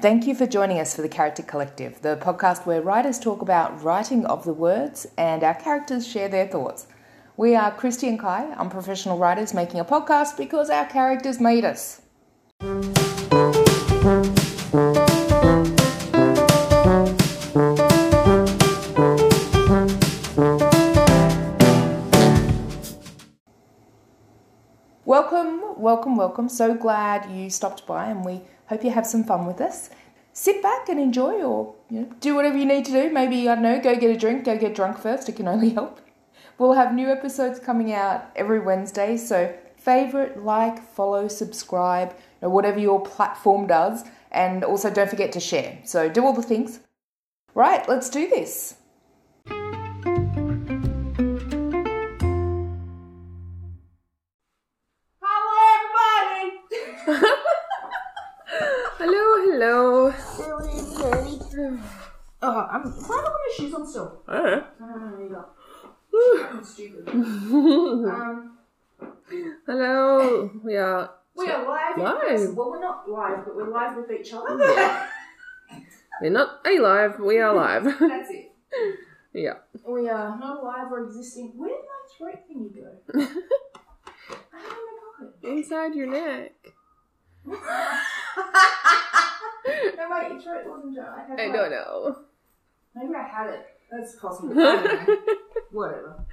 Thank you for joining us for the Character Collective, the podcast where writers talk about writing of the words and our characters share their thoughts. We are Christy and Kai, unprofessional writers making a podcast because our characters made us. Welcome, welcome. So glad you stopped by and we hope you have some fun with us. Sit back and enjoy or you know, do whatever you need to do. Maybe, I don't know, go get a drink, go get drunk first. It can only help. We'll have new episodes coming out every Wednesday, so favorite, like, follow, subscribe, you know, whatever your platform does. And also don't forget to share. So do all the things. Right, let's do this. Oh, I'm. Why have I got my shoes on still? I don't know. Oh, there you go. I'm stupid. um, Hello. We are. we are live. in Live. person. Well, we're not live, but we're live with each other. We're not alive. live. We are live. That's it. yeah. We are not alive or existing. Where did my throat thingy go? I have it in Inside your neck. my pocket. no, wait, your throat wasn't dry. I, had I like- don't know. Maybe I had it. That's possible. Whatever.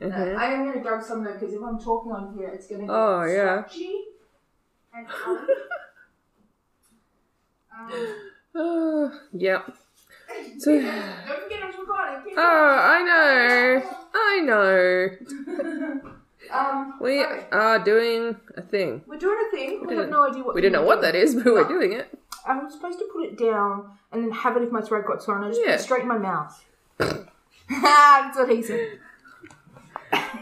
No, Mhm. I am going to grab some though because if I'm talking on here, it's going to get Oh, yeah. and um, Oh, yeah. So- don't forget I'm recording. Oh, I know. I know. um, We okay. are doing a thing. we're doing a thing. We, have no idea what We don't know what that is, but we're doing it. I was supposed to put it down and then have it if my throat got sore, and I just put Yeah. it straight in my mouth. That's what he said. Ah,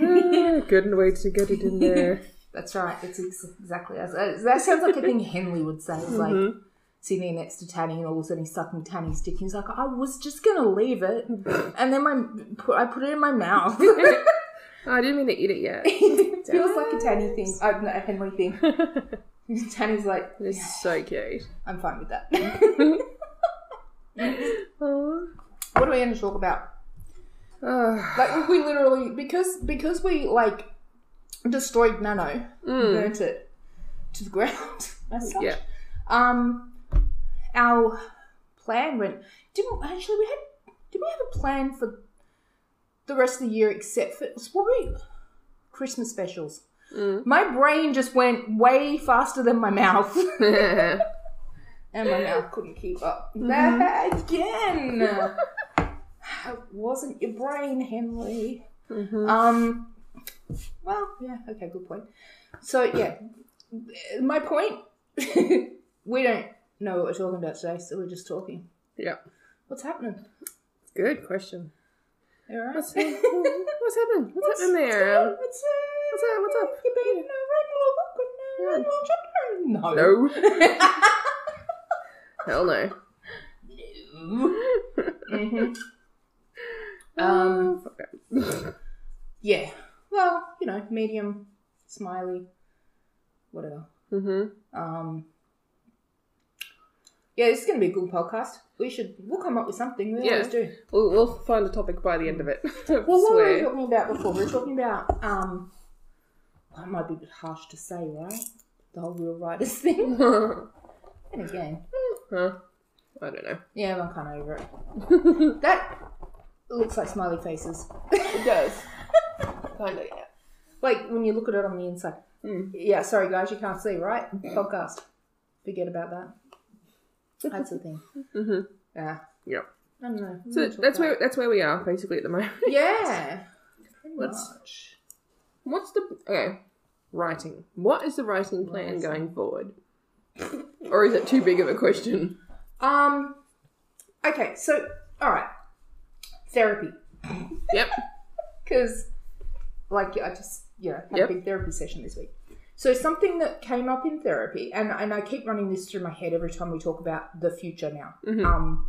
Good way to get it in there. That's right. It's ex- exactly as uh, that sounds like a thing Henley would say. It's like Mhm. sitting next to Tanny, and all of a sudden he's sucking Tanny's dick. He's like, I was just gonna leave it, and then my put, I put it in my mouth. I didn't mean to eat it yet. it feels like a Tanny thing, uh, no, a Henley thing. Tanny's like, This is so cute. I'm fine with that. What are we going to talk about? Like we literally because because we like destroyed Nano, Mm. burnt it to the ground. As such. Yeah. Um, our plan went. Didn't actually we had? Did we have a plan for the rest of the year except for what were we? Christmas specials. Mm. My brain just went way faster than my mouth, and my mouth couldn't keep up. Again. It wasn't your brain, Henley. Mhm. Um. Well, yeah. Okay. Good point. So yeah, my point. we don't know what we're talking about today, so we're just talking. Yeah. What's happening? Good question. Alright? What's, what's happening? What's, happening there? What's, uh, what's up? What's up? You been writing a little book and, uh, no. no. Hell no. Mhm. Um. Yeah. Well, you know, medium, smiley, whatever. hmm Um, yeah, this is going to be a good podcast. We should, we'll come up with something. We Yeah. always do. We'll, we'll find a topic by the end of it. Well, what were we talking about before? We were talking about, um, it might be a bit harsh to say, right? The whole real writers thing. and again, huh? I don't know. yeah, I'm kind of over it. That looks like smiley faces. It does. kind of, yeah. Like when you look at it on the inside. Mm. Yeah, sorry guys, you can't see, right? Podcast. Forget about that. That's the thing. hmm Yeah. Yep. I don't know. So that's where that's where we are basically at the moment. Yeah. Pretty Let's- much. What's the okay? Writing. What is the writing plan going forward? or is it too big of a question? Um. Okay, so all right, therapy. Yep. Because, like, I just you know had Yep. a big therapy session this week. So something that came up in therapy, and and I keep running this through my head every time we talk about the future now. Mhm. Um.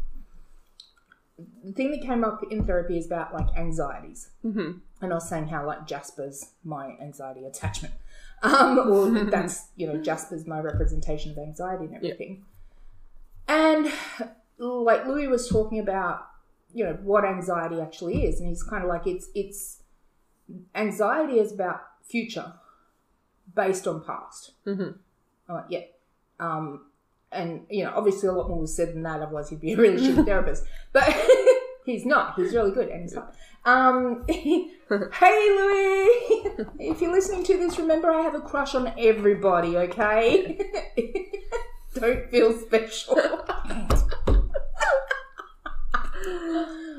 The thing that came up in therapy is about like anxieties. hmm and I was saying how like Jasper's my anxiety attachment, um, or that's you know Jasper's my representation of anxiety and everything. And and like Louis was talking about, you know, what anxiety actually is, and he's kind of like it's it's anxiety is about future based on past. Mm-hmm. Like, yeah. Um, and you know, obviously, a lot more was said than that. Otherwise, he'd be a really shitty therapist. But he's not. He's really good, and he's not. Um, hey, Louis, if you're listening to this, remember I have a crush on everybody. Okay, don't feel special.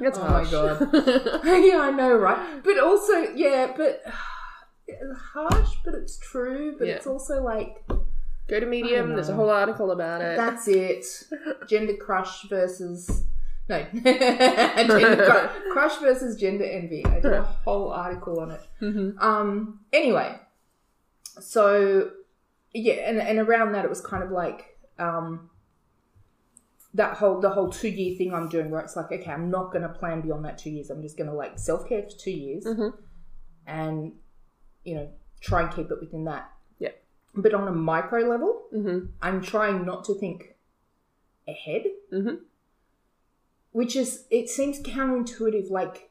That's Oh my. God. yeah, I know, right? But also, yeah, but harsh, but it's true. But Yeah. it's also like Go to Medium. There's a whole article about it. that's it. Gender crush versus no, gender crush, versus gender envy. I did a whole article on it. Mhm. Um. Anyway, so yeah, and and around that, it was kind of like um. That whole the whole two year thing I'm doing where it's like okay I'm not gonna plan beyond that two years I'm just gonna like self care for two years Mhm. and you know try and keep it within that Yeah. but on a micro level Mhm. I'm trying not to think ahead Mhm. Which is it seems counterintuitive like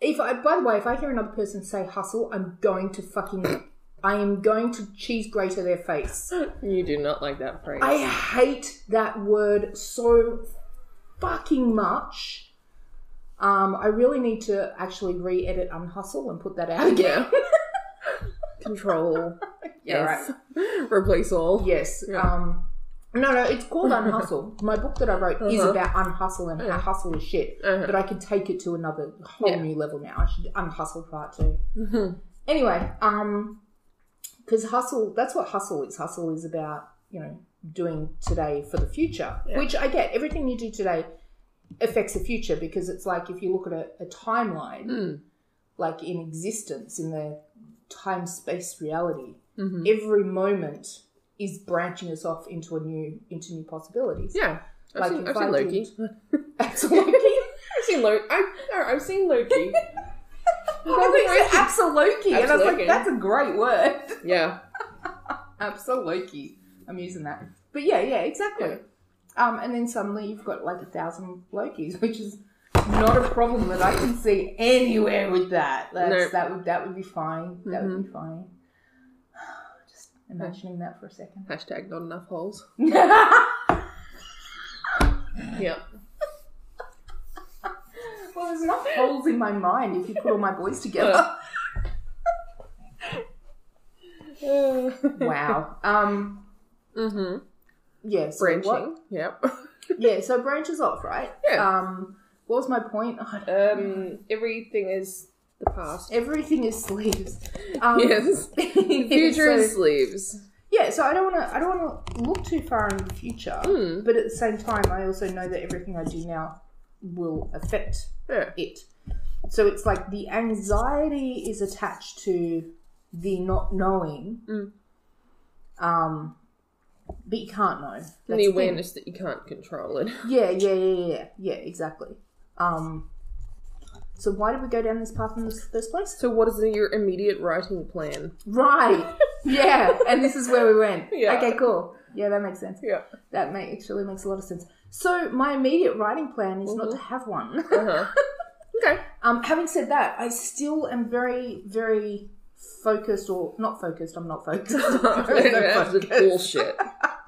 if I by the way if I hear another person say hustle I'm going to fucking I am going to cheese grater their face You do not like that phrase. I hate that word so fucking much. Um, I really need to actually re-edit unhustle and put that out again. yeah. Control. Yes. Replace all. Yes. Yeah. Um, no, no, it's called Unhustle. My book that I wrote is Uh-huh. about unhustle and how Yeah. hustle is shit. Uh-huh. But I can take it to another whole Yeah. new level now. I should unhustle part two. Mhm. Anyway, um, because hustle, that's what hustle is. Hustle is about, you know, doing today for the future, Yeah. which I get. Everything you do today affects the future because it's like if you look at a, a timeline, Mm. like in existence, in the time space reality, Mhm. every moment is branching us off into a new into new possibilities. Yeah. I've Like seen, I've seen Loki. Absolutely. I've seen Loki. I've, I've seen Loki. I think it's absolutely, and I was like, that's a great word. yeah. Absolutely. I'm using that. But yeah, yeah, exactly. Um, and then suddenly you've got like a thousand Lokis, which is not a problem that I can see anywhere with that. That's, No. That would that would be fine. That would Mm-hmm. be fine. Imagining that for a second. Hashtag not enough holes. well, Yeah. there's enough holes in my mind if you put all my boys together. wow. Um. mm-hmm. Yeah. So Branching. what- Yep. Yeah. So branches off, right? Yeah. Um. What was my point? Um, everything is the past. Everything is sleeves. Um, yes. The future so- is sleeves. Yeah, so I don't want to. I don't want to look too far in the future, Mm. but at the same time, I also know that everything I do now will affect Yeah. it. So it's like the anxiety is attached to the not knowing, Mm. um, but you can't know. That's And the the awareness that you can't control it. Yeah, yeah, yeah, yeah, yeah. Exactly. Um, so why did we go down this path in the first place? So, what is your immediate writing plan? Right. yeah, and this is where we went. Yeah. Okay, cool. Yeah, that makes sense. Yeah. That make, actually makes a lot of sense. So my immediate writing plan is not to have one. Uh-huh. okay. um, having said that, I still am very, very focused, or not focused. I'm not focused. No That's bullshit.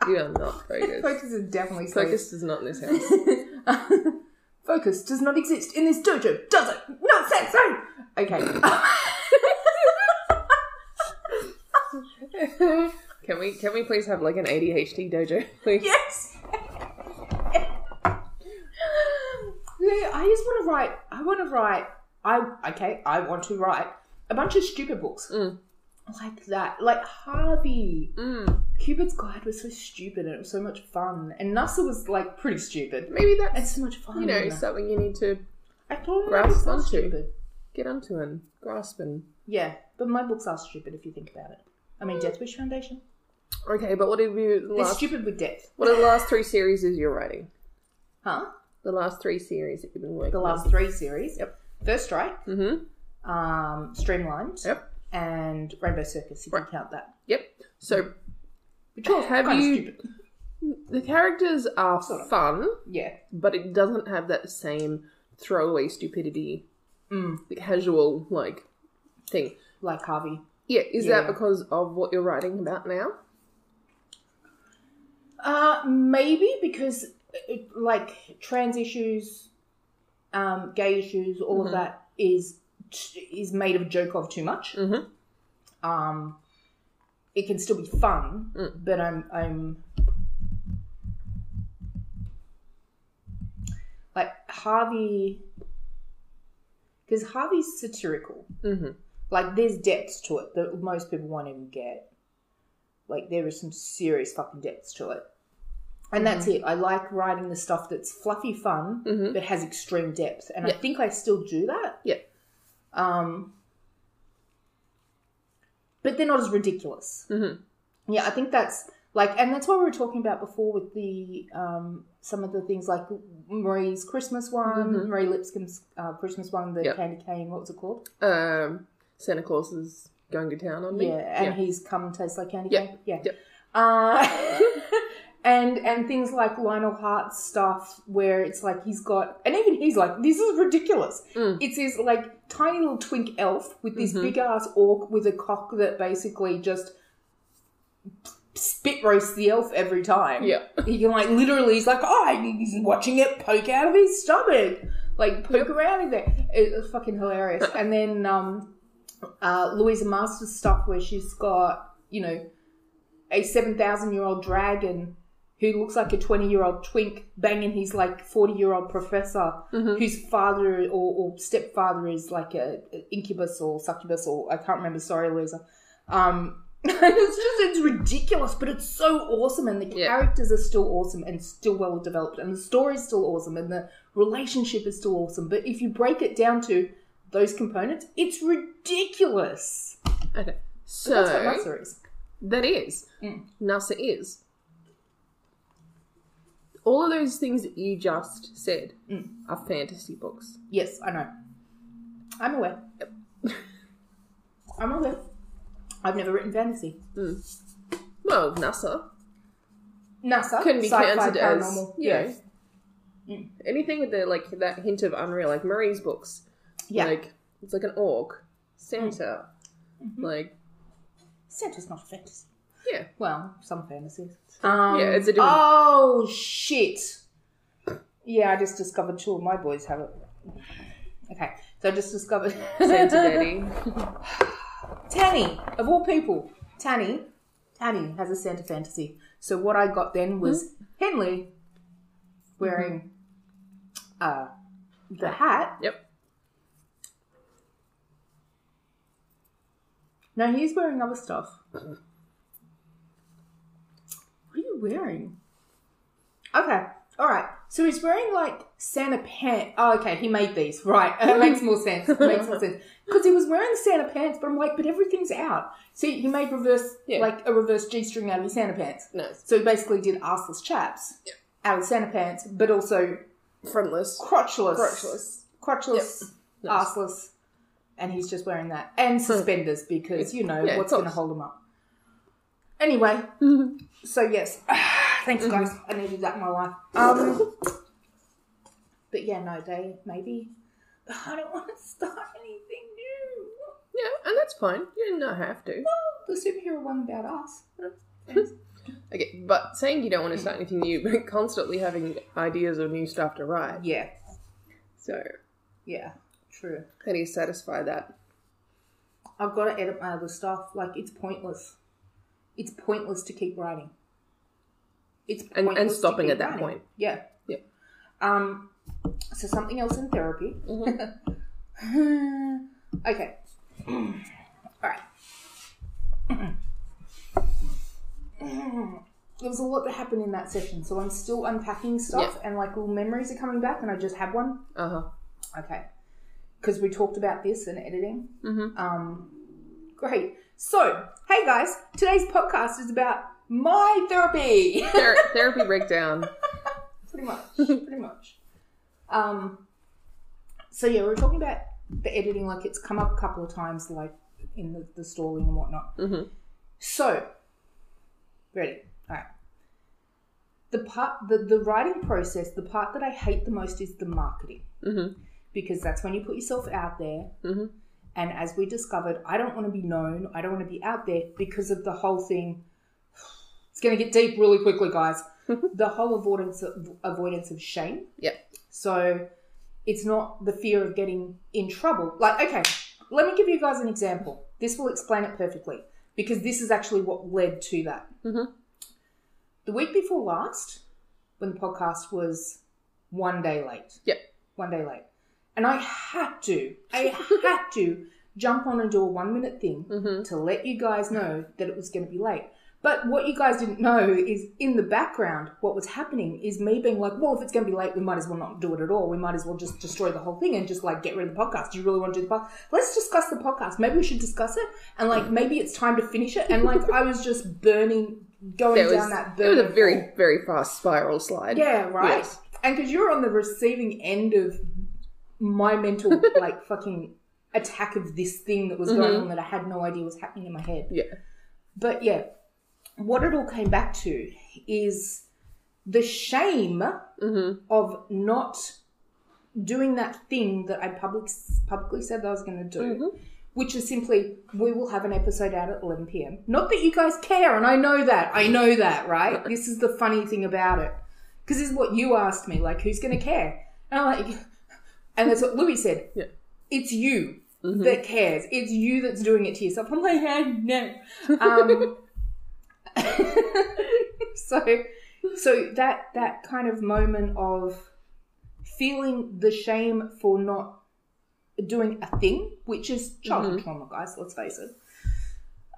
You are not focused. Focus is definitely Focus is not in this house. Focus does not exist in this dojo, does it? Nonsense! No! Okay. can we can we please have like an ADHD dojo, please? yes! yeah, I just want to write, I want to write, I, okay, I want to write a bunch of stupid books. Mm. Like that. Like Harvey. Mm. Cupid's Guide was so stupid and it was so much fun. And Nussa was like pretty stupid. Maybe that's It's so much fun. you know something you need to I thought my grasp onto. stupid. get onto and grasp and. Yeah, but my books are stupid if you think about it. I mean, Death Wish Foundation. Okay, but what have you the They're last? stupid with death. What are the last three series you're writing? Huh? The last three series that you've been working. The last three series. Yep. First Strike, Mm-hmm. um, Streamlined, Yep. And Rainbow Circus, You Right. you count that. Yep. So Which was Have kind you- of stupid. The characters are Sort of. fun, Yeah. but it doesn't have that same throwaway stupidity, Mm. the casual like thing. Like Harvey. Yeah, is Yeah. that because of what you're writing about now? Uh, maybe because it, like trans issues, um, gay issues, all of that is is made of a joke of too much. Mhm. Um, it can still be fun, Mm. but I'm I'm like Harvey because Harvey's satirical. Mm-hmm. Like there's depths to it that most people won't even get. Like there is some serious fucking depths to it. And that's it. I like writing the stuff that's fluffy fun Mhm. but has extreme depth. And I think I still do that. Yeah. Um but they're not as ridiculous. Mhm. Yeah, I think that's like and that's what we were talking about before with the um some of the things like Marie's Christmas one, Mhm. Marie Lipscomb's uh, Christmas one, the Yep. candy cane, what was it called? Um, Santa Claus is going to town on me. Yeah, and he's come taste like candy Yeah, cane. Yeah. yep. Uh, and and things like Lionel Hart's stuff where it's like he's got and even he's like, this is ridiculous. Mm. It's his like tiny little twink elf with this Mhm. big ass orc with a cock that basically just spit roasts the elf every time. Yeah. He can like literally he's like, oh he's watching it poke out of his stomach. Like poke around in there. It was fucking hilarious. and then um uh, Louisa Masters stuff where she's got, you know, a 7,000 year old dragon who looks like a 20 year old twink banging his like 40 year old professor Mhm. whose father or, or stepfather is like a, a incubus or succubus or I can't remember. Sorry, Louisa. Um, it's just it's ridiculous, but it's so awesome, and the Yeah. characters are still awesome and still well developed, and the story's still awesome, and the relationship is still awesome. But if you break it down to those components, it's ridiculous. Okay. So But that's what Nasa is. that is Mm. NASA is. All of those things that you just said Mm. are fantasy books. Yes, I know. I'm aware. I'm aware. I've never written fantasy. Well, NASA NASA can be sci-fi, counted as you yeah, know, anything with the like that hint of unreal, like Marie's books. yeah. Like it's like an orc, Santa, Mm-hmm. like Santa's not a fantasy. Yeah. Well, some fantasies. Um, Yeah, it's a different- Oh shit! Yeah, I just discovered two of my boys have it. Okay, so I just discovered Santa Daddy. Tanny, of all people, Tanny, Tanny has a Santa fantasy. So what I got then was Henley wearing uh, the hat. Yep. No, he's wearing other stuff. What are you wearing? Okay, all right. So he's wearing like Santa pants. Oh, okay. He made these. Right. It uh, makes more sense. It makes more sense. Because he was wearing Santa pants, but I'm like, but everything's out. See, he made reverse, Yeah. like a reverse G string out of his Santa pants. Nice. So he basically did assless chaps out of Santa pants, but also Frontless. crotchless. Crotchless. Crotchless, Nice. assless. And he's just wearing that. And suspenders because, you know, Yeah, what's going to hold him up. Anyway, so yes. Thanks, guys. I needed that in my life. Um, but yeah, no, they maybe. I don't want to start anything new. Yeah, and that's fine. You do not have to. The superhero one about us. Okay, but saying you don't want to start anything new, but constantly having ideas of new stuff to write. Yeah, So yeah, true. how do you satisfy that? I've got to edit my other stuff. Like it's pointless. It's pointless to keep writing. It's And- and stopping at that writing. point. Yeah. Yeah. Um. So something else in therapy. okay. All right. There was a lot that happened in that session, so I'm still unpacking stuff, and like all memories are coming back, and I just have one. Uh huh. Okay. Because we talked about this and editing. Mhm. Um, great. So, hey guys, today's podcast is about my therapy. Ther- therapy breakdown. pretty much. Pretty much. Um, so yeah, we're talking about the editing, like it's come up a couple of times, like in the, the stalling and whatnot. hmm So, ready? All right. the part the, the writing process the part that i hate the most is the marketing Mhm. because that's when you put yourself out there Mhm. And as we discovered i don't want to be known i don't want to be out there because of the whole thing it's going to get deep really quickly guys the whole avoidance of, avoidance of shame Yep. so it's not the fear of getting in trouble like okay let me give you guys an example this will explain it perfectly because this is actually what led to that Mhm. the week before last, when the podcast was one day late. Yep. One day late. And I had to, I had to jump on and do a one minute thing Mhm. to let you guys know that it was going to be late. But what you guys didn't know is in the background, what was happening is me being like, well, if it's going to be late, we might as well not do it at all. We might as well just destroy the whole thing and just like get rid of the podcast. Do you really want to do the podcast? Let's discuss the podcast. Maybe we should discuss it. And like, maybe it's time to finish it. And like, I was just burning, going It was, down that it was a very, very fast spiral slide. Yeah, right. Yes. And because you're on the receiving end of my mental, like, fucking attack of this thing that was going on that I had no idea was happening in my head. Yeah. But yeah, what it all came back to is the shame Mm-hmm. of not doing that thing that I public, publicly said that I was going to do. Mm-hmm. Which is simply, we will have an episode out at 11 p.m. Not that you guys care, and I know that. I know that, right? this is the funny thing about it. Because this is what you asked me, like, who's going to care? And I'm like, and that's what Louis said. Yeah. It's you that cares. It's you that's doing it to yourself. I'm like, I know. Um, so, so that that kind of moment of feeling the shame for not doing a thing, which is childhood trauma, guys. Let's face it.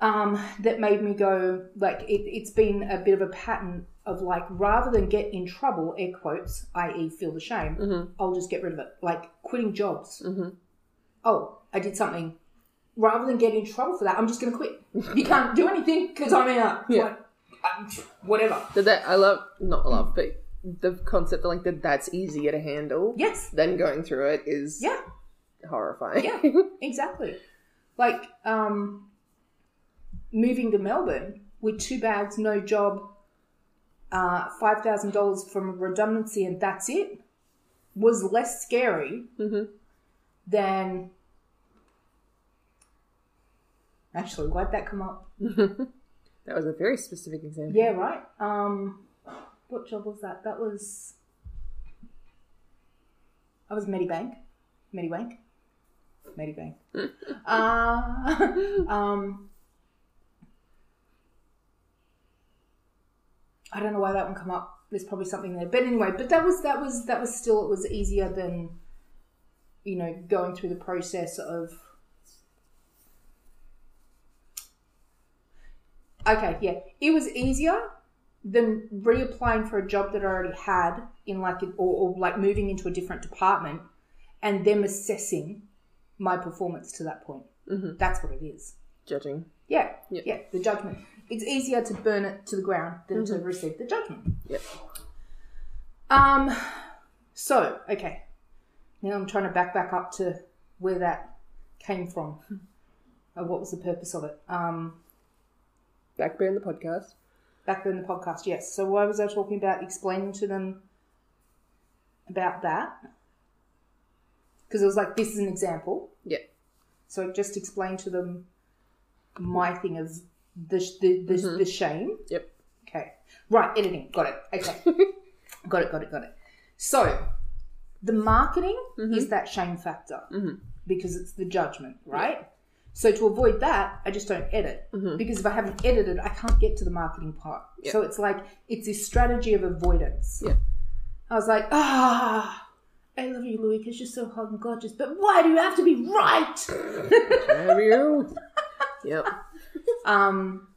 Um, that made me go like it, it's been a bit of a pattern of like rather than get in trouble, air quotes, i.e., feel the shame, I'll just get rid of it. Like quitting jobs. Oh, I did something. Rather than get in trouble for that, I'm just going to quit. You can't do anything because I'm out. Yeah. What- I'm- whatever. That, that I love, not love, but the concept of like that that's easier to handle Yes. than going through it is Yeah. horrifying. Yeah, exactly. Like um, moving to Melbourne with two bags, no job, uh, five thousand dollars from redundancy, and that's it, was less scary Mhm. than. Actually, why'd that come up? that was a very specific example. Yeah, right. Um, what job was that? That was. I was Medibank. Medibank. Medibank. uh, um, I don't know why that one come up. There's probably something there, but anyway. But that was that was that was still it was easier than, you know, going through the process of. Okay, yeah, it was easier than reapplying for a job that I already had in like or, or like moving into a different department and them assessing my performance to that point. Mhm. That's what it is. Judging. Yeah, Yeah. yeah, the judgment. It's easier to burn it to the ground than to receive the judgment. Yep. Um. So okay, now I'm trying to back back up to where that came from. Uh, what was the purpose of it? Um. Backburn the podcast. back in the podcast, yes. So why was I talking about explaining to them about that? Because it was like, this is an example. Yeah. So I just explained to them my thing of the the, the, mm-hmm. the shame. Yep. Okay. Right, editing. Got it. Okay. got it, got it, got it. So the marketing mm-hmm. is that shame factor mm-hmm. because it's the judgment, right? So to avoid that, I just don't edit because if I haven't edited, I can't get to the marketing part. So it's like it's this strategy of avoidance. Yeah. I was like, ah, I love you, Louis, because you're so hot and gorgeous, but why do you have to be right? Have you? yep. Um,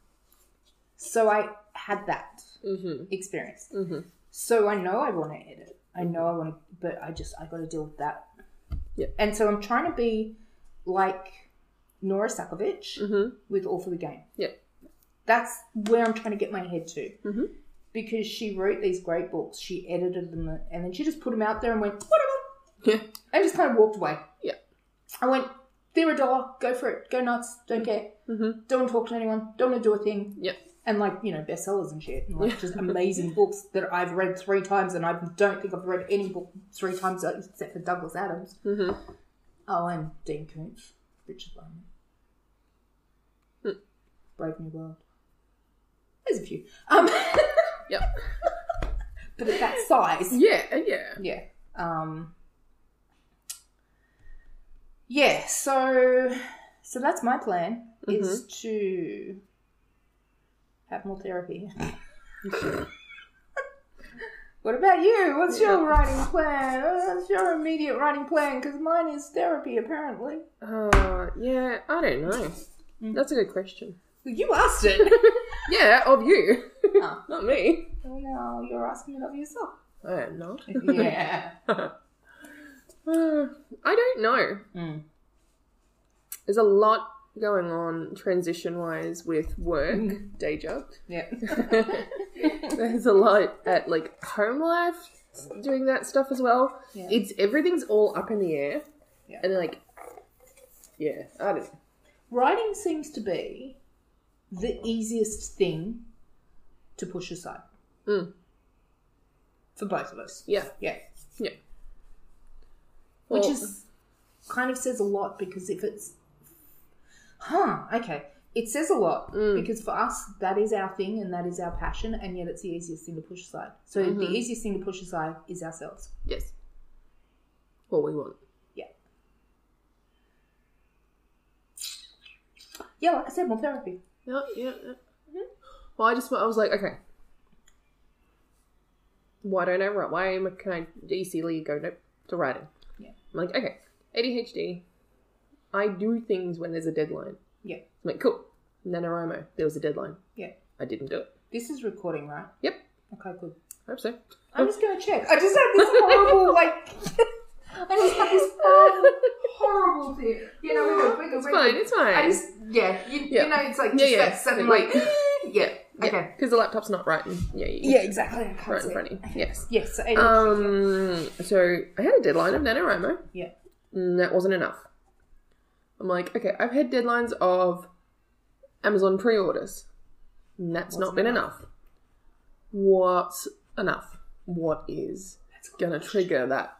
so I had that Mm-hmm. experience. Mhm. So I know I want to edit. I know I want to, but I just I got to deal with that. Yep. And so I'm trying to be like Nora Sakavic Mm-hmm. with All for the Game. Yeah. That's where I'm trying to get my head to. Mhm. Because she wrote these great books, she edited them, and then she just put them out there and went whatever, Yeah. and just kind of walked away. Yeah. I went, they're a dollar, go for it, go nuts, don't care, Mhm. don't talk to anyone, don't want to do a thing. Yep. and like you know bestsellers and shit, and like just amazing books that I've read three times, and I don't think I've read any book three times except for Douglas Adams. hmm Oh, and Dean Koontz, Richard Bachman, Hmm. Brave New World. There's a few, um, Yep. but at that size, Yeah, yeah. yeah. Um, yeah, so so that's my plan is Mm-hmm. to have more therapy. what about you? What's your writing plan? What's your immediate writing plan? Because mine is therapy, apparently. Uh, yeah, I don't know. Mm. That's a good question. You asked it. Yeah, of you. Oh. Not me. well, now you're asking it of yourself. I am not. Yeah. Uh, I don't know. Mm. There's a lot going on transition wise with work, day job. Yeah. There's a lot at like home life doing that stuff as well. Yeah. It's everything's all up in the air. Yeah. And like yeah, I don't know. Writing seems to be the easiest thing to push aside. Mm. For both of us. Yeah. Yeah. Yeah. Which Well- is kind of says a lot because if it's. Huh, okay. It says a lot Mm. because for us, that is our thing and that is our passion, and yet it's the easiest thing to push aside. So Mm-hmm. the easiest thing to push aside is ourselves. Yes. What we want. Yeah, Yeah, like I said, more therapy. Yeah, yeah. yeah. Well, I just I was like, okay, why don't I write? Why am I, can I easily go no, to writing? Yeah. I'm like, okay, ADHD. I do things when there's a deadline. Yeah. I'm like, cool. NaNoWriMo, there was a deadline. Yeah. I didn't do it. This is recording, right? Yep. Okay, good. I hope so. I'm just gonna check. I just had this horrible, like, I just had this horrible, horrible thing. You know, we're good, we're good, It's we're fine. good. It's fine. I just, yeah, you, Yeah. you know, it's like just yeah. that sudden, Like, like, yeah, okay. Because the laptop's not right. And, yeah, Yeah, exactly. Right in front of you. Yes. Yes. So Um. So I had a deadline of NaNoWriMo. yeah. And that wasn't enough. I'm like, okay, I've had deadlines of Amazon pre-orders. And that's not Wasn't been enough. enough. What's enough? What is That's gonna question. trigger that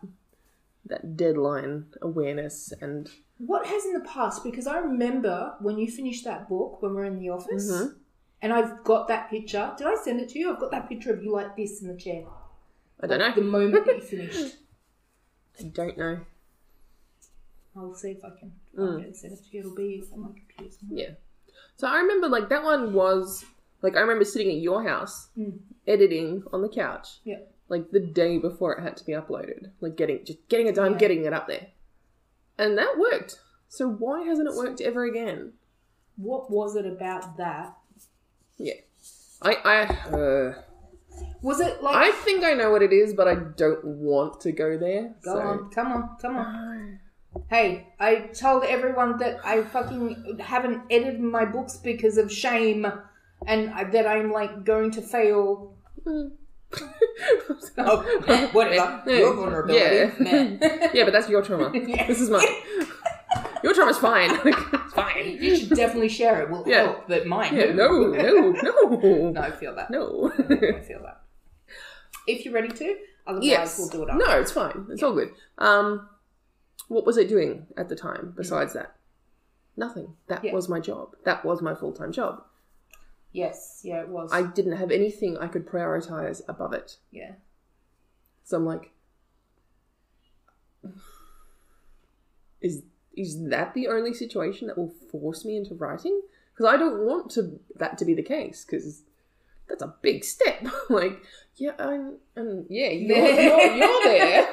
that deadline awareness and What has in the past? Because I remember when you finished that book when we were in the office, Mhm. And I've got that picture. Did I send it to you? I've got that picture of you like this in the chair. I don't know. The moment that you finished. I don't know. I'll see if I can Mm. it send it to you. It'll be on my computer. somewhere. Yeah. So I remember like that one was like I remember sitting at your house Mm. editing on the couch. Yeah. Like the day before it had to be uploaded. Like getting just getting it done, Yeah. getting it up there. And that worked. So why hasn't it worked ever again? What was it about that? Yeah. I I uh, Was it like I think I know what it is, but I don't want to go there. Go so. on, come on, come on. Hey, I told everyone that I fucking haven't edited my books because of shame and I- that I'm like going to fail. Oh, whatever. Your vulnerability. Yeah. yeah, but that's your trauma. Yeah. This is mine. Your trauma's fine. it's fine. You should definitely share it. Will Yeah. help, but mine. Yeah, no, no, no. No, I feel that. No. I feel that. If you're ready to, otherwise yes. we'll do it after. No, it's fine. It's all good. Um, what was it doing at the time besides that? Nothing. That Yeah. was my job. That was my full time job. Yes, yeah, it was. I didn't have anything I could prioritize above it. yeah. So I'm like, is is that the only situation that will force me into writing? Because I don't want to that to be the case. Because that's a big step. like, yeah, I'm, and yeah, you're, you're, you're there.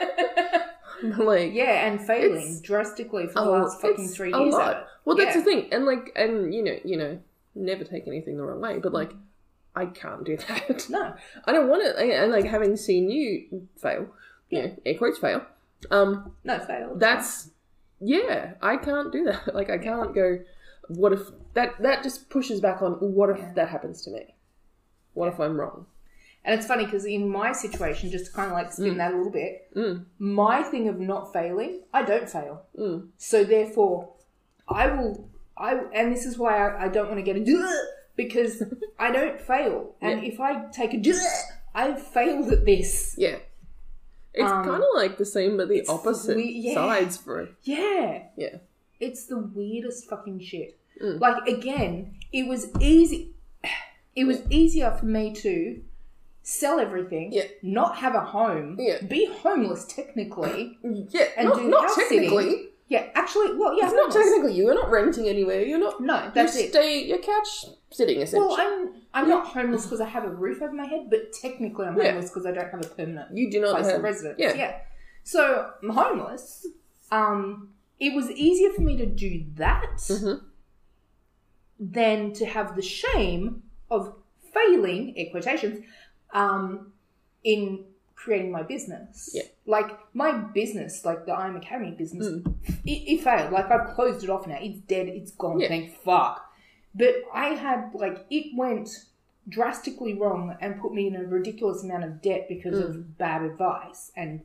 Like, Yeah, and failing drastically for the last fucking three a years. lot. of it. Well, that's the thing, and like, and you know, you know, never take anything the wrong way, but like, I can't do that. No. I don't want it. And like, having seen you fail, you know, air quotes fail, um, No, fail. that's yeah, I can't do that. Like, I can't go. What if that that just pushes back on? What if Yeah. that happens to me? What if I'm wrong? And it's funny because in my situation, just to kind of like spin Mm. that a little bit, Mm, my thing of not failing, I don't fail. mm, So therefore, I will. I and this is why I, I don't want to get into because I don't fail, and Yeah. if I take a, I've failed at this. Yeah. It's Um, kind of like the same but the opposite we- yeah. sides for it. Yeah, Yeah. it's the weirdest fucking shit. Mm. Like again, it was easy. It was easier for me to sell everything, Yeah. not have a home, Yeah. be homeless technically. Yeah, And not, do not technically. sitting. Yeah, actually, well, yeah, It's not technically you. You're not renting anywhere. You're not. No, that's you it. stay. You're couch sitting essentially. Well, I'm I'm not homeless because I have a roof over my head, but technically I'm homeless because I don't have a permanent you do not place have of residence. Yeah. yeah. So I'm homeless. Um, it was easier for me to do that Mhm. than to have the shame of failing, in quotations, um, in creating my business. Yeah. Like my business, like the I'm Academy business, Mm. it, it failed. Like I've closed it off now. It's dead. It's gone. Yeah. Thank fuck. But I had like it went drastically wrong and put me in a ridiculous amount of debt because Mm. of bad advice and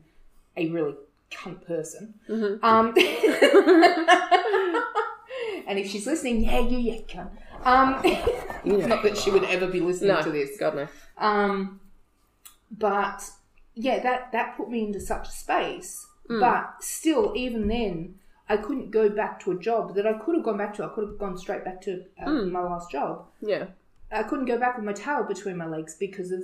a really cunt person. Mhm. Um, and if she's listening, yeah, you, yeah, cunt. Um, You know. not that she would ever be listening No, to this. God no. Um, but yeah, that that put me into such a space. Mm. But still, even then, I couldn't go back to a job that I could have gone back to. I could have gone straight back to uh, Mm. my last job. Yeah. I couldn't go back with my tail between my legs because of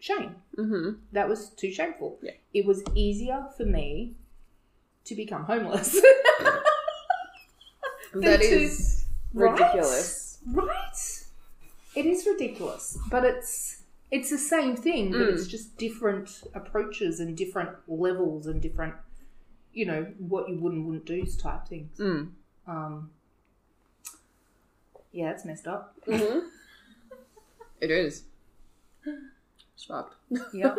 shame. Mm-hmm. That was too shameful. Yeah. It was easier for me to become homeless. That is Right? ridiculous. right? It is ridiculous, but it's it's the same thing, but Mm. it's just different approaches and different levels and different, you know, what you would and wouldn't do type things. Mm. Um, yeah, it's messed up. Mm-hmm. it is. It's fucked. Yeah.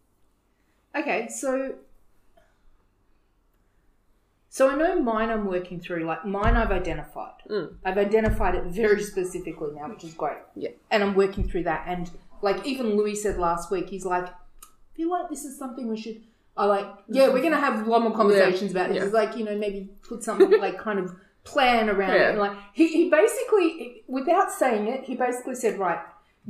okay, so so I know mine I'm working through. Like mine, I've identified. Mm. I've identified it very specifically now, which is great. Yeah. And I'm working through that. And like even Louis said last week, he's like, I feel like this is something we should. I like, yeah, we're gonna have a lot more conversations about this. Yeah. It's like you know maybe put something like kind of plan around it and like he, he basically without saying it he basically said right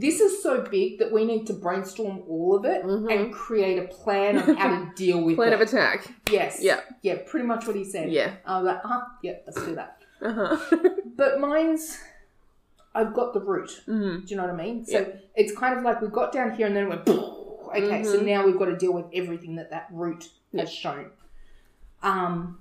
this is so big that we need to brainstorm all of it Mhm. and create a plan of how to deal with it. Plan it. of attack. yes Yeah. yeah pretty much what he said Yeah. I was like uh-huh yeah let's do that Uh-huh. but mine's I've got the root mm-hmm. do you know what I mean? So it's kind of like we got down here and then went, okay, so Mhm. now we've got to deal with everything that that root has shown. Um,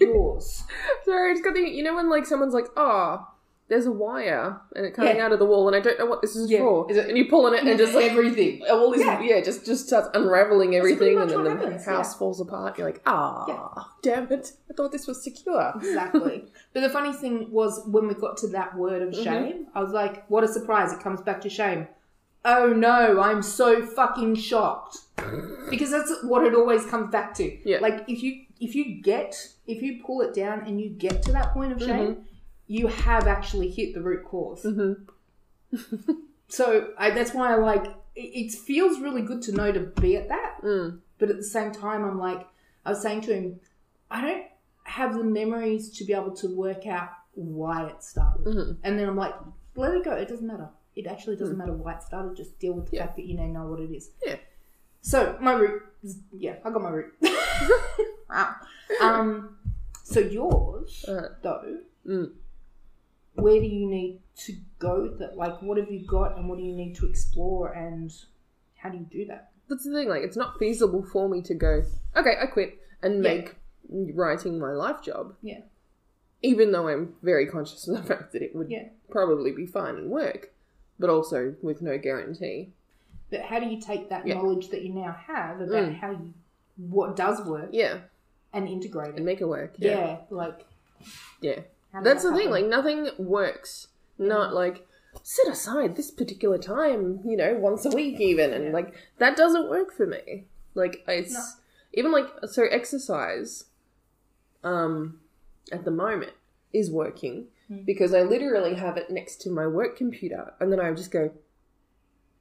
yours. Sorry, I just got the you know when like someone's like, oh, there's a wire and it coming Yeah. out of the wall and I don't know what this is Yeah. for. Is it- and you pull on it and just like everything. all this Yeah. yeah, just just starts unraveling everything and then the happens, house falls apart. You're like, ah, damn it! I thought this was secure. Exactly. but the funny thing was when we got to that word of Mm-hmm. shame, I was like, what a surprise. It comes back to shame. Oh no, I'm so fucking shocked. Because that's what it always comes back to. Yeah. Like if you if you get if you pull it down and you get to that point of shame, you have actually hit the root cause. Mm-hmm. So I, that's why I like it, it feels really good to know to be at that, Mm. but at the same time, I'm like I was saying to him, I don't have the memories to be able to work out why it started, Mhm. and then I'm like, let it go. It doesn't matter. It actually doesn't matter why it started. Just deal with the Mm. Yeah. fact that you now know what it is. Yeah. So my root, yeah, I got my root. wow. Um. So yours Uh, though, mm. Where do you need to go with it? Like, what have you got, and what do you need to explore, and how do you do that? That's the thing. Like, it's not feasible for me to go. Okay, I quit and Yeah. make writing my life job. Yeah. Even though I'm very conscious of the fact that it would Yeah. probably be fine and work, but also with no guarantee. But how do you take that Yeah. knowledge that you now have about Mm. how you what does work Yeah, and integrate it? and make it work. yeah. Yeah, like yeah. That's that the thing. Like, nothing works. Not like set aside this particular time, you know, once a week even, and Yeah. like that doesn't work for me. Like, it's No. even like so exercise. Um, at the moment is working Mm. because I literally have it next to my work computer, and then I just go.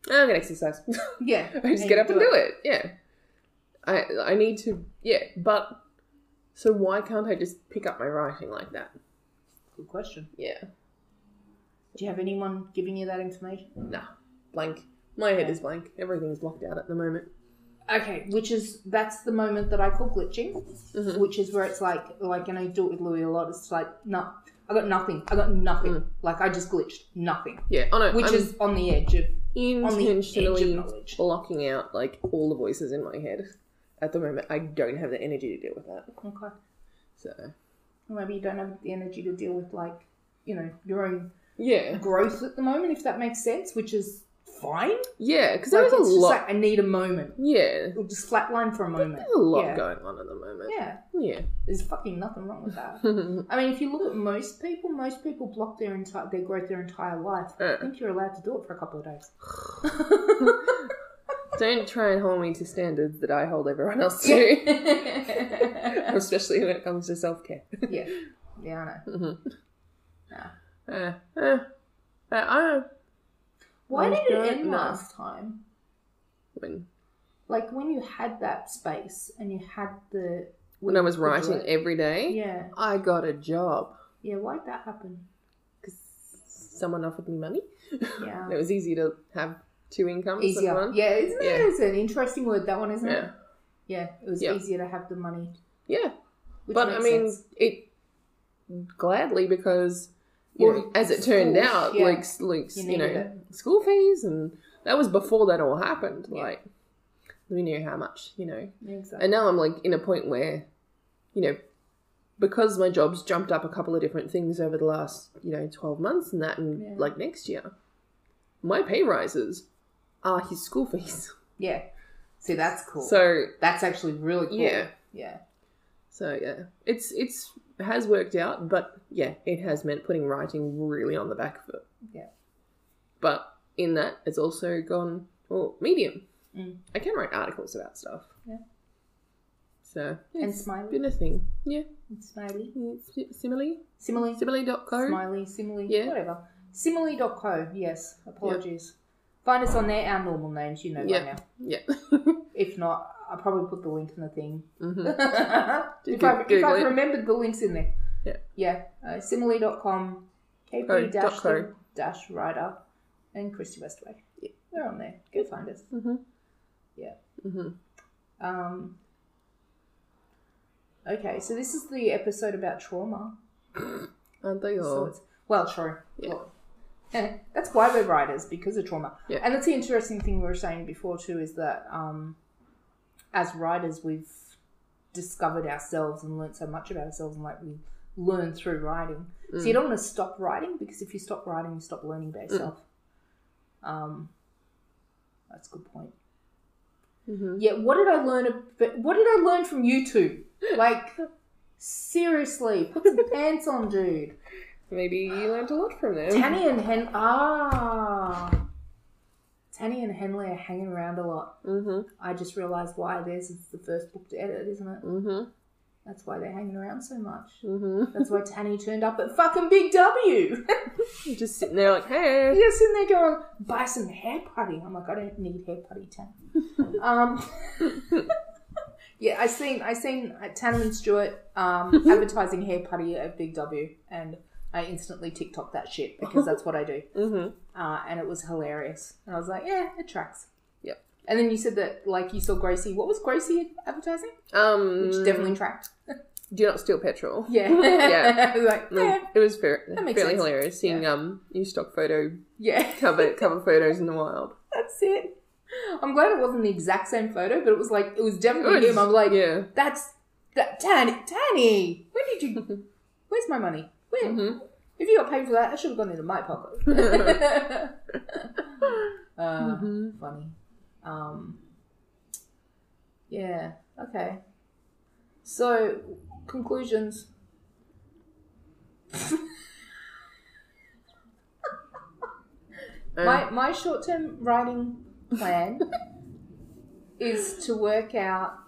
"Ah, I'm gonna exercise. yeah, I just get up and do it. Yeah. I I need to yeah, but so why can't I just pick up my writing like that? Good question. Yeah. Do you have anyone giving you that information? Nah, blank. My head is blank. Everything's blocked out at the moment. Okay, which is that's the moment that I call glitching, Mhm. which is where it's like like and I do it with Louis a lot. It's like no, I got nothing. I got nothing. Like I just glitched nothing, Yeah, oh no, which I'm is on the edge of on the edge intentionally of blocking out like all the voices in my head. At the moment, I don't have the energy to deal with that. Okay, So maybe you don't have the energy to deal with like you know your own yeah, growth at the moment, if that makes sense, which is fine. yeah, because Like, there's it's a just lot. like I need a moment. yeah, It'll just flatline for a moment. there's a lot yeah. going on at the moment. Yeah, Yeah. there's fucking nothing wrong with that. I mean, if you look at most people, most people block their entire their growth their entire life. I uh. think you're allowed to do it for a couple of days. Don't try and hold me to standards that I hold everyone else to, especially when it comes to self care. yeah, yeah, I know. Uh, uh, uh, I Why did it end last time? when Like when you had that space and you had the when I was writing every day, Yeah, I got a job yeah. Why'd that happen? because someone offered me money. Yeah, It was easy to have two incomes. easier. one. Yeah, isn't it? Yeah. It's an interesting word. That one, isn't it? Yeah. Yeah, it was Yeah. easier to have the money. Yeah, but I mean, sense. it gladly because you Well, know, as it turned out, yeah. like like You you, know, needed school fees and that was before that all happened. Yeah. Like we knew how much, you know. Exactly. And now I'm like in a point where, you know, because my job's jumped up a couple of different things over the last, you know, 12 months and that and Yeah. like next year, my pay rises are his school fees. yeah. See, that's cool. So, that's actually really cool. Yeah. Yeah. so yeah, it's, it's, has worked out, but yeah, it has meant putting writing really on the back foot. Yeah. But in that, it's also gone, well, medium. Mm. I can write articles about stuff. Yeah. So, And smiley. been a thing. Yeah. And Smiley. Si- Simile? Simile. Simile.co? Smiley. Simile. Yeah. Whatever. Simile.co. Yes. Apologies. Find us on there. Our normal names, you know Yeah. by now. Yeah. If not, I'll probably put the link in the thing. hmm if, Go- I, if I've remembered the links in there. Yeah. Yeah. Uh, simile.com, KP dash writer, and Christy Westway. Yeah. We're on there. Go find us. hmm Yeah. hmm Um, okay, so this is the episode about trauma. Aren't they So all? it's, well, true. Yeah. Well, that's why we're writers because of trauma. Yeah. And that's the interesting thing we were saying before too is that um, as writers we've discovered ourselves and learned so much about ourselves and like we learn through writing. So Mm. you don't want to stop writing because if you stop writing, you stop learning about yourself. Um, that's a good point. Mm-hmm. Yeah, what did I learn? What did I learn from you two? Like, seriously, put some pants on, dude. Maybe you learned a lot from them. Tanny and Hen ah, Tanny and Henley are hanging around a lot. hmm I just realised why theirs is the first book to edit, isn't it? hmm That's why they're hanging around so much. hmm That's why Tanny turned up at fucking Big W. Just sitting there like, hey. You're sitting there going, buy some hair putty. I'm like, I don't need hair putty, Tanny. um, yeah, I seen I seen uh, Tanner and Stewart um, advertising hair putty at Big W, and I instantly TikTok that shit because that's what I do. hmm uh, and it was hilarious. And I was like, yeah, it tracks. Yep. And then you said that, like, you saw Gracie. What was Gracie advertising? Um, Which definitely tracked. do not steal petrol. Yeah. Yeah. like, yeah. It was fair, That makes fairly sense. hilarious seeing um new stock photo Yeah. cover cover photos in the wild. That's it. I'm glad it wasn't the exact same photo, but it was like, it was definitely It was- him. I'm like, yeah. that's, that, Tanny, Tanny, where did you, where's my money? Where? Mhm. If you got paid for that, I should have gone into my pocket. uh, Mhm. funny. Um, yeah. Okay. So conclusions. Um, my my short term writing plan is to work out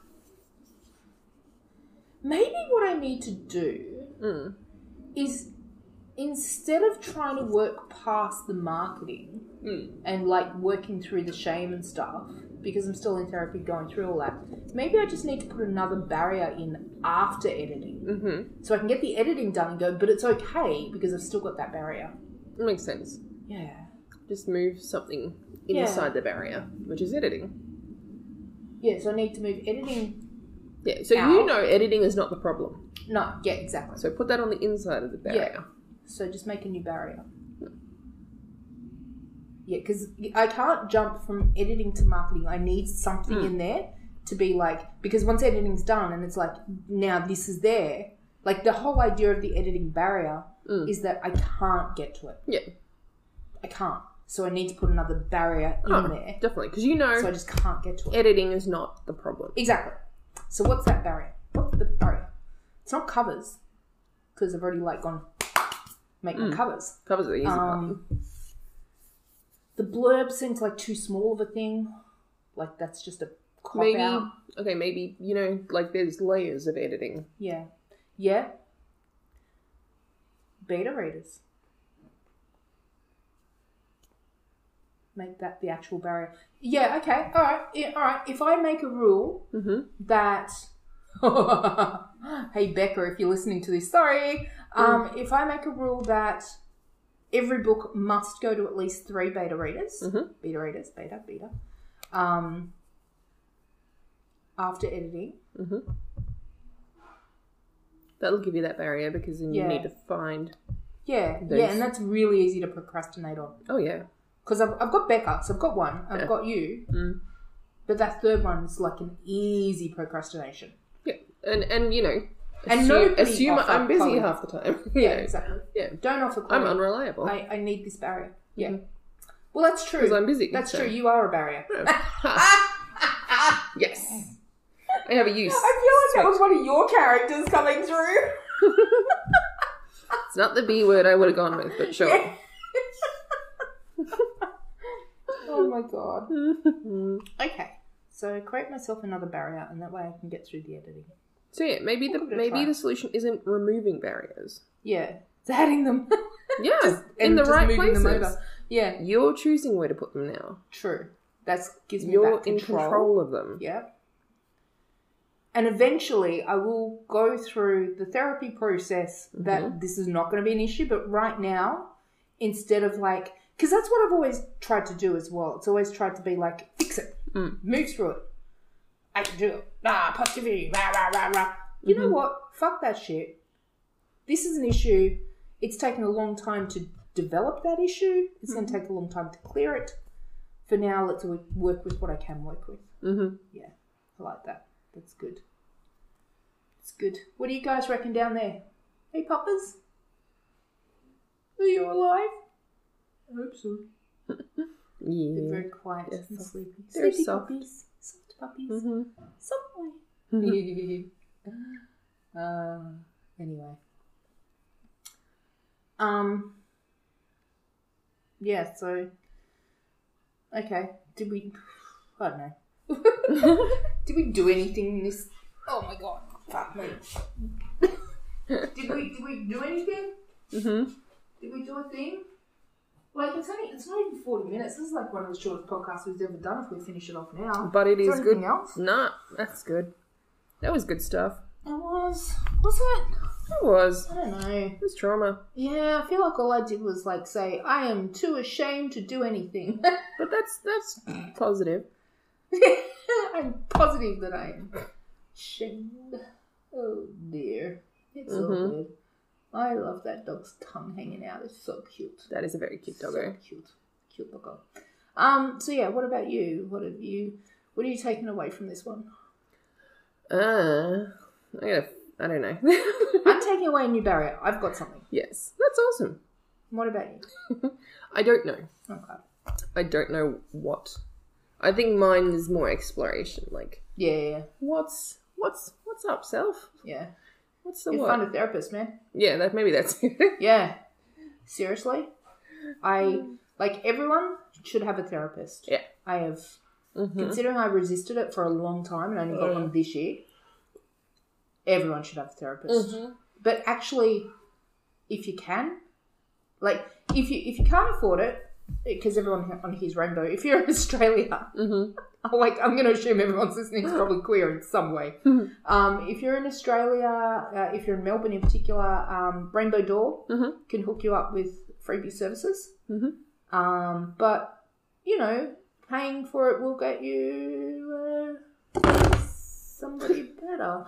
maybe what I need to do mm, is instead of trying to work past the marketing mm, and like working through the shame and stuff because I'm still in therapy going through all that. Maybe I just need to put another barrier in after editing hmm so I can get the editing done and go, but it's okay because I've still got that barrier. makes sense. Yeah. Just move something Yeah. inside the barrier, which is editing. Yeah, so I need to move editing. Yeah, so Out. you know editing is not the problem. No, yeah, exactly. So put that on the inside of the barrier. Yeah. So just make a new barrier. Yeah, because I can't jump from editing to marketing. I need something Hmm. in there to be like, because once editing's done and it's like, now this is there, like the whole idea of the editing barrier Mm. is that I can't get to it. Yeah, I can't. So I need to put another barrier in Oh, there. definitely. Because you know So I just can't get to it. editing is not the problem. Exactly. So what's that barrier? What's the barrier? It's not covers, because I've already like gone make my covers. Covers the easy part. Um, the blurb seems like too small of a thing. Like that's just a cop Maybe out. okay, maybe you know, like there's layers of editing. Yeah. Yeah. Beta readers. Make that the actual barrier. Yeah, okay. Alright. Yeah, alright. If I make a rule Mm-hmm. that hey Becca, if you're listening to this, sorry. Um, if I make a rule that every book must go to at least three beta readers, Mhm. beta readers, beta, beta, um, after editing, That'll give you that barrier because then Yeah. you need to find. yeah, Those- yeah, and that's really easy to procrastinate on Oh yeah, because I've, I've got Becca, so I've got one, I've Yeah. got you, Mm. but that third one is like an easy procrastination. yeah, and and you know, And assume, nobody assume offer I'm busy quality. half the time. Yeah, exactly. yeah. Don't offer I'm quality. unreliable I, I need this barrier. Yeah. Mhm. Well, that's true. because I'm busy. That's so- true. You are a barrier. yes, I have a use. I feel like that was one of your characters coming through. It's not the B word I would have gone with, but sure. Oh my god. Okay. So create myself another barrier, and that way I can get through the editing. so yeah, maybe the We'll give maybe the solution isn't removing barriers. Yeah. It's adding them. Yeah, in the just right moving them places. over. Yeah. You're choosing where to put them now. True. That gives me You're back in control. control of them. Yeah. And eventually, I will go through the therapy process that Mm-hmm. this is not going to be an issue. But right now, instead of like, because that's what I've always tried to do as well. It's always tried to be like, fix it, Mm. move through it. I can do it. Ah, positivity. Rah, rah, rah, rah. You Mm-hmm. know what? Fuck that shit. This is an issue. It's taken a long time to develop that issue. It's going to Mm-hmm. take a long time to clear it. For now, let's work with what I can work with. Mm-hmm. Yeah, I like that. That's good. It's good. What do you guys reckon down there? Hey, puppers? Are you alive? I hope so. They're Yeah. very quiet Yes, and sleepy. They're Sleepy soft. puppies. Soft puppies. Mm-hmm. Soft boy. uh, anyway. Um. Yeah. So. Okay. Did we? I don't know. did we do anything in this? Oh my god! Fuck me. did we? Did we do anything? Mm-hmm. Did we do a thing? Like it's only it's not even forty minutes. This is like one of the shortest podcasts we've ever done. If we finish it off now, But it Is there good. anything else? Nah, that's good. That was good stuff. it was. Was it? It was. I don't know. It was trauma. Yeah, I feel like all I did was like say, I am too ashamed to do anything. But that's that's positive. I'm positive that I am ashamed. Oh dear. It's all Mhm. good. I love that dog's tongue hanging out. It's so cute. That is a very cute So doggo. cute. Cute doggo. Um, so yeah, what about you? What have you what are you taking away from this one? Uh, I gotta. I don't know. I'm taking away a new barrier. I've got something. yes, that's awesome. What about you? I don't know. Okay. I don't know what. I think mine is more exploration. Like, Yeah, yeah, yeah. what's what's what's up, self? yeah. What's the You'll find a therapist, man. Yeah, that maybe that's it. Yeah. Seriously? I like everyone should have a therapist. Yeah. I have Mhm. considering I resisted it for a long time and only got one this year. Everyone should have a therapist. Mm-hmm. But actually if you can, like if you if you can't afford it, because everyone on here's rainbow. If you're in Australia, Mhm. like I'm going to assume everyone's listening is probably queer in some way. Um, if you're in Australia, uh, if you're in Melbourne in particular, um, Rainbow Door Mhm. can hook you up with freebie services. Mhm. Um, but you know, paying for it will get you uh, somebody better.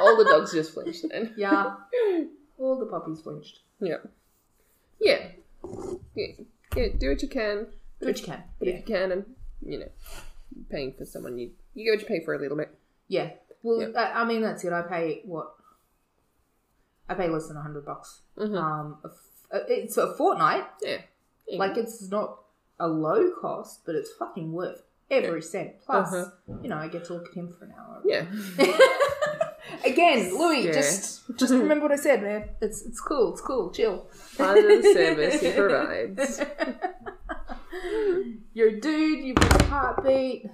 All the dogs just flinched then. yeah, all the puppies flinched. Yeah. Yeah. Yeah. yeah. Do what you can. Do what you can. Yeah, if you can, and you know, paying for someone, you you get what you pay for a little bit. yeah. Well, Yeah. I, I mean that's it. I pay what? I pay less than a hundred bucks. Mhm. Um, a f- it's a fortnight. Yeah. Like it's not a low cost, but it's fucking worth every cent. Plus, Uh-huh. you know, I get to look at him for an hour. yeah. Again, Louis, Yeah. just just remember what I said, man. It's it's cool. It's cool. Chill. Part of the service he provides. You're a dude. You've got a heartbeat.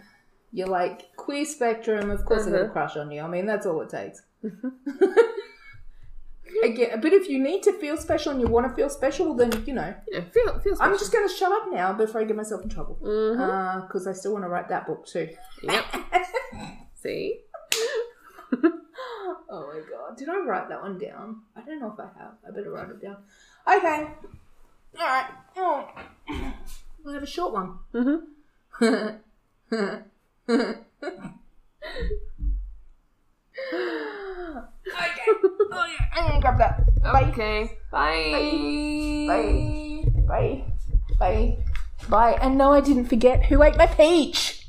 You're like queer spectrum. Of course, I got a Uh-huh. crush on you. I mean, that's all it takes. Mm-hmm. Again, but if you need to feel special and you want to feel special, then you know. Yeah. Feel feel I'm just going to shut up now before I get myself in trouble. Mm-hmm. Uh, because I still want to write that book too. Yep. See. Oh my god. Did I write that one down? I don't know if I have. I better write it down. Okay. Alright. Oh. We'll have a short one. Mhm. okay. Oh yeah. I'm gonna grab that. Bye. Okay. Bye. Bye. Bye. Bye. Bye. And no, I didn't forget who ate my peach.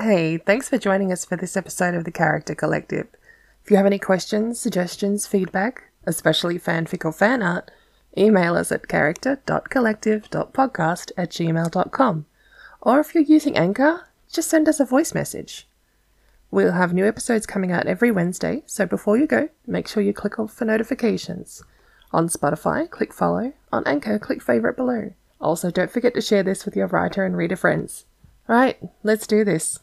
Hey, thanks for joining us for this episode of the Character Collective. If you have any questions, suggestions, feedback, especially fanfic or fan art, email us at character.collective.podcast at gmail.com. Or if you're using Anchor, just send us a voice message. We'll have new episodes coming out every Wednesday, so before you go, make sure you click off for notifications. On Spotify, click follow. On Anchor, click favorite below. Also, don't forget to share this with your writer and reader friends. All right, let's do this.